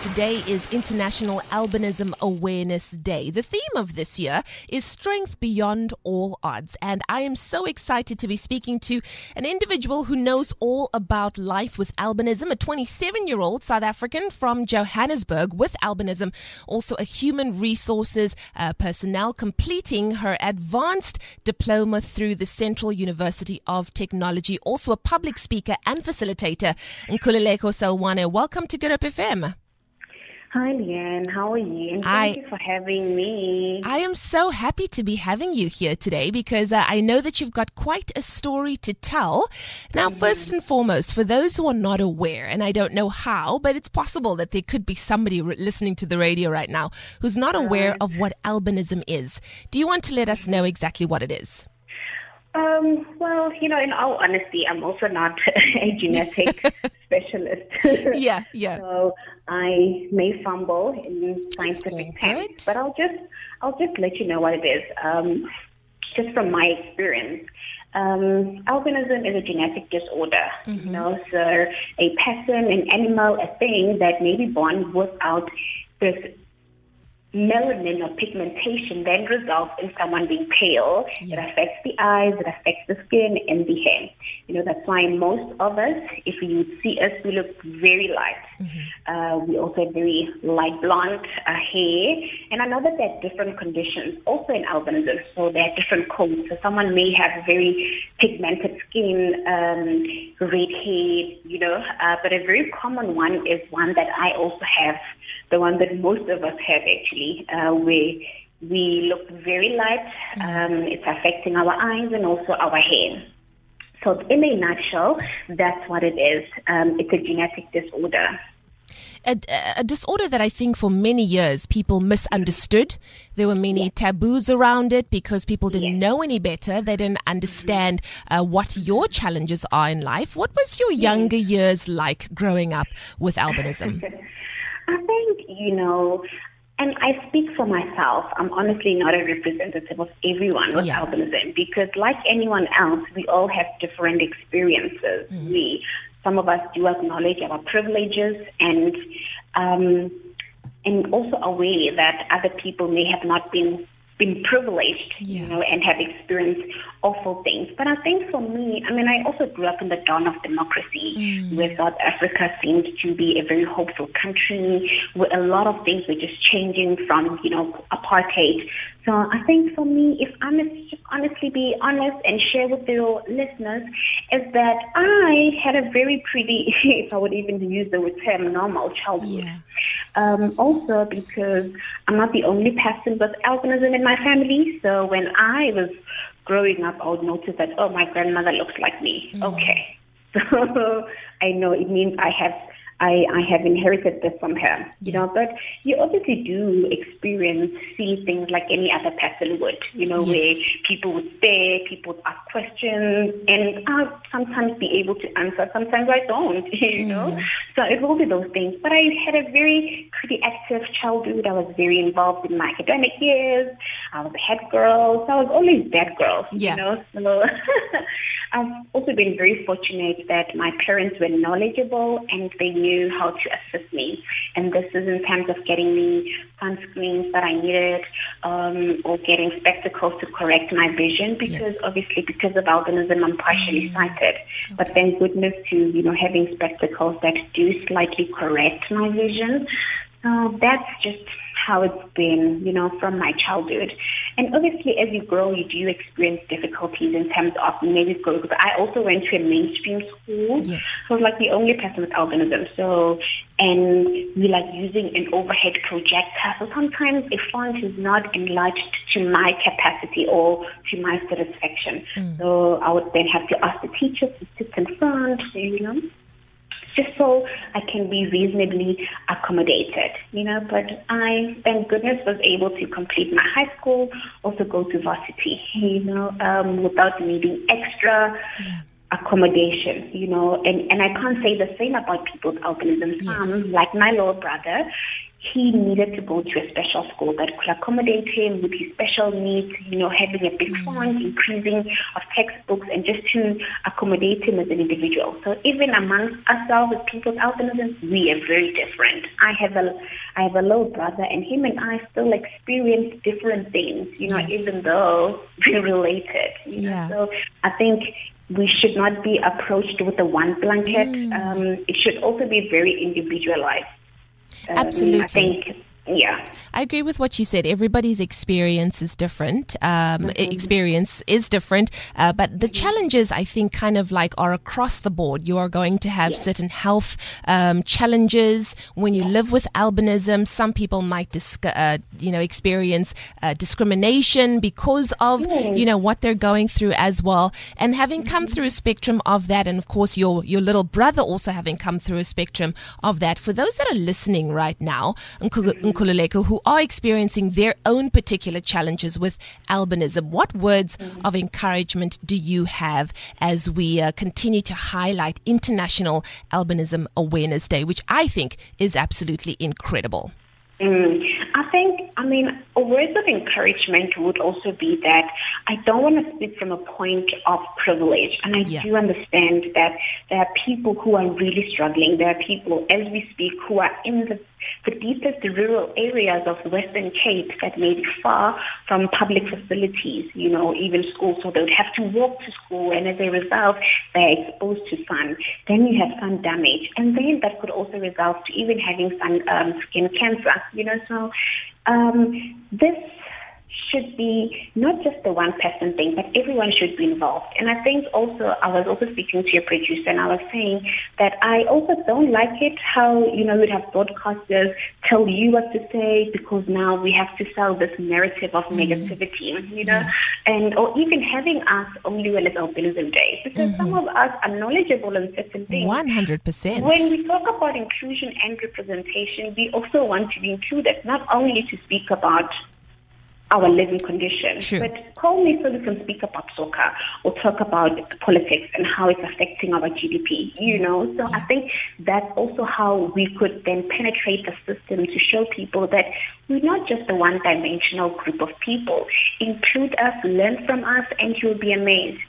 Today is International Albinism Awareness Day. The theme of this year is Strength Beyond All Odds. And I am so excited to be speaking to an individual who knows all about life with albinism, a 27 year old South African from Johannesburg with albinism, also a human resources uh, personnel completing her advanced diploma through the Central University of Technology, also a public speaker and facilitator. Nkululeko Selwane, welcome to Good Hope FM. Hi, Leigh-Anne. How are you? And thank I, you for having me. I am so happy to be having you here today because uh, I know that you've got quite a story to tell. Now, mm-hmm. first and foremost, for those who are not aware, and I don't know how, but it's possible that there could be somebody re- listening to the radio right now who's not aware of what albinism is. Do you want to let us know exactly what it is? Um, well, you know, in all honesty, I'm also not a genetic specialist. yeah, yeah. So I may fumble in scientific terms, but I'll just I'll just let you know what it is. Um, just from my experience. Um, albinism is a genetic disorder, mm-hmm. you know, so a person, an animal, a thing that may be born without this melanin or pigmentation then results in someone being pale. It affects the eyes, it affects the skin and the hair. You know, that's why most of us, if you see us, we look very light. Mm-hmm. Uh, we also have very light blonde uh, hair. And I know that there are different conditions also in albinism, so there are different codes. So someone may have very pigmented skin, um, red hair, you know, uh, but a very common one is one that I also have the one that most of us have actually, uh, where we look very light. Um, it's affecting our eyes and also our hair. So, in a nutshell, that's what it is. Um, it's a genetic disorder. A, a, disorder that I think for many years people misunderstood. There were many yes. taboos around it because people didn't yes. know any better. They didn't understand uh, what your challenges are in life. What was your younger years like growing up with albinism? I think, you know, and I speak for myself. I'm honestly not a representative of everyone with yeah. albinism because, like anyone else, we all have different experiences. Mm-hmm. We, some of us do acknowledge our privileges and, um, and also aware that other people may have not been been privileged, yeah. you know, and have experienced awful things. But I think for me, I mean, I also grew up in the dawn of democracy, mm. where South Africa seemed to be a very hopeful country, where a lot of things were just changing from, you know, apartheid. So I think for me, if I must just honestly be honest and share with your listeners, is that I had a very pretty, if I would even use the term normal childhood. Yeah. Um, also because I'm not the only person with albinism in my family. So when I was growing up, I would notice that, oh, my grandmother looks like me. Mm. Okay. So I know it means I have I, I have inherited this from her, you know, but you obviously do experience, see things like any other person would, you know, yes. where people would stare, people would ask questions, and I'll sometimes be able to answer, sometimes I don't, you know. Mm. So it will be those things. But I had a very pretty active childhood. I was very involved in my academic years. I was a head girl, so I was always that girl, yeah. you know. So also been very fortunate that my parents were knowledgeable and they knew how to assist me. And this is in terms of getting me sunscreens that I needed um, or getting spectacles to correct my vision because yes. obviously because of albinism I'm partially mm. sighted. Okay. But thank goodness to, you know, having spectacles that do slightly correct my vision. So that's just how it's been, you know, from my childhood. And obviously, as you grow, you do experience difficulties in terms of maybe growth. But I also went to a mainstream school, yes. so I was like the only person with albinism. So, and we like using an overhead projector. So sometimes a font is not enlarged to my capacity or to my satisfaction. Mm. So I would then have to ask the teacher to sit in front, you know just so I can be reasonably accommodated, you know. But I, thank goodness, was able to complete my high school, also go to varsity, you know, um, without needing extra yeah. accommodation, you know. And, and I can't say the same about people with albinism. Yes. like my little brother, he needed to go to a special school that could accommodate him with his special needs, you know, having a big fund, increasing of textbooks, and just to accommodate him as an individual. So even amongst ourselves as people with albinism, we are very different. I have a, I have a little brother, and him and I still experience different things, you know, yes. even though we're related. You know? yeah. So I think we should not be approached with a one blanket. Mm. Um, it should also be very individualized. Um, Absolutely. I think yeah. I agree with what you said. Everybody's experience is different. Um, mm-hmm. Experience is different, uh, but the mm-hmm. challenges I think kind of like are across the board. You are going to have yeah. certain health um, challenges when you live with albinism. Some people might, disc- uh, you know, experience uh, discrimination because of mm. you know what they're going through as well. And having come mm-hmm. through a spectrum of that, and of course your your little brother also having come through a spectrum of that. For those that are listening right now, Nkululeko who are experiencing their own particular challenges with albinism. What words mm-hmm. of encouragement do you have as we uh, continue to highlight International Albinism Awareness Day, which I think is absolutely incredible? Mm, I think, I mean, words of encouragement would also be that I don't want to speak from a point of privilege. And I yeah. do understand that there are people who are really struggling. There are people, as we speak, who are in the the deepest rural areas of Western Cape that may be far from public facilities, you know, even schools. So they would have to walk to school, and as a result, they're exposed to sun. Then you have sun damage, and then that could also result to even having sun um, skin cancer, you know. So um, this should be not just the one person thing, but everyone should be involved. And I think also, I was also speaking to your producer and I was saying that I also don't like it how, you know, we'd have broadcasters tell you what to say because now we have to sell this narrative of mm-hmm. negativity, you know, and, or even having us only when it's albinism day because mm-hmm. some of us are knowledgeable in certain things. 100%. When we talk about inclusion and representation, we also want to be included, not only to speak about our living conditions. True. But call me so we can speak about soccer or talk about politics and how it's affecting our GDP, you know? So I think that's also how we could then penetrate the system to show people that we're not just a one dimensional group of people. Include us, learn from us, and you'll be amazed.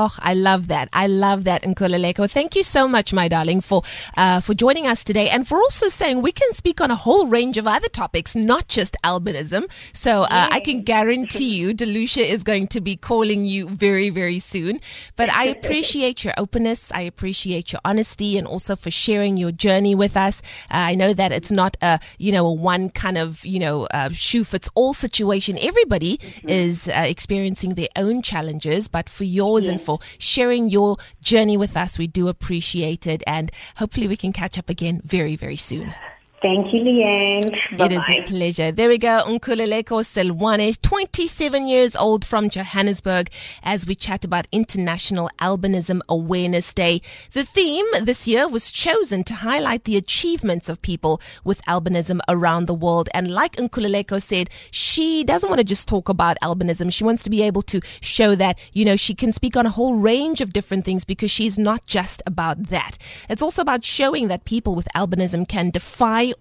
Oh, I love that. I love that, Nkululeko. Thank you so much, my darling, for uh, for joining us today and for also saying we can speak on a whole range of other topics, not just albinism. So uh, I can guarantee you, Delucia is going to be calling you very, very soon. But I appreciate your openness. I appreciate your honesty and also for sharing your journey with us. Uh, I know that it's not a, you know, a one kind of, you know, uh, shoe fits all situation. Everybody mm-hmm. is uh, experiencing their own challenges, but for yours and for sharing your journey with us. We do appreciate it. And hopefully we can catch up again very, very soon. Thank you, Leigh-Anne. Bye-bye. It is a pleasure. There we go. Nkululeko Selwane, 27 years old from Johannesburg, as we chat about International Albinism Awareness Day. The theme this year was chosen to highlight the achievements of people with albinism around the world. And like Nkululeko said, she doesn't want to just talk about albinism. She wants to be able to show that, you know, she can speak on a whole range of different things because she's not just about that. It's also about showing that people with albinism can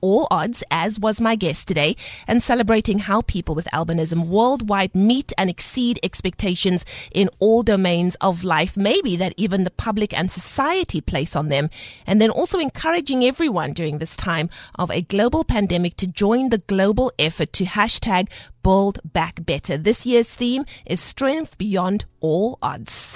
all odds, as was my guest today, and celebrating how people with albinism worldwide meet and exceed expectations in all domains of life, maybe that even the public and society place on them. And then also encouraging everyone during this time of a global pandemic to join the global effort to hashtag build back better. This year's theme is strength beyond all odds.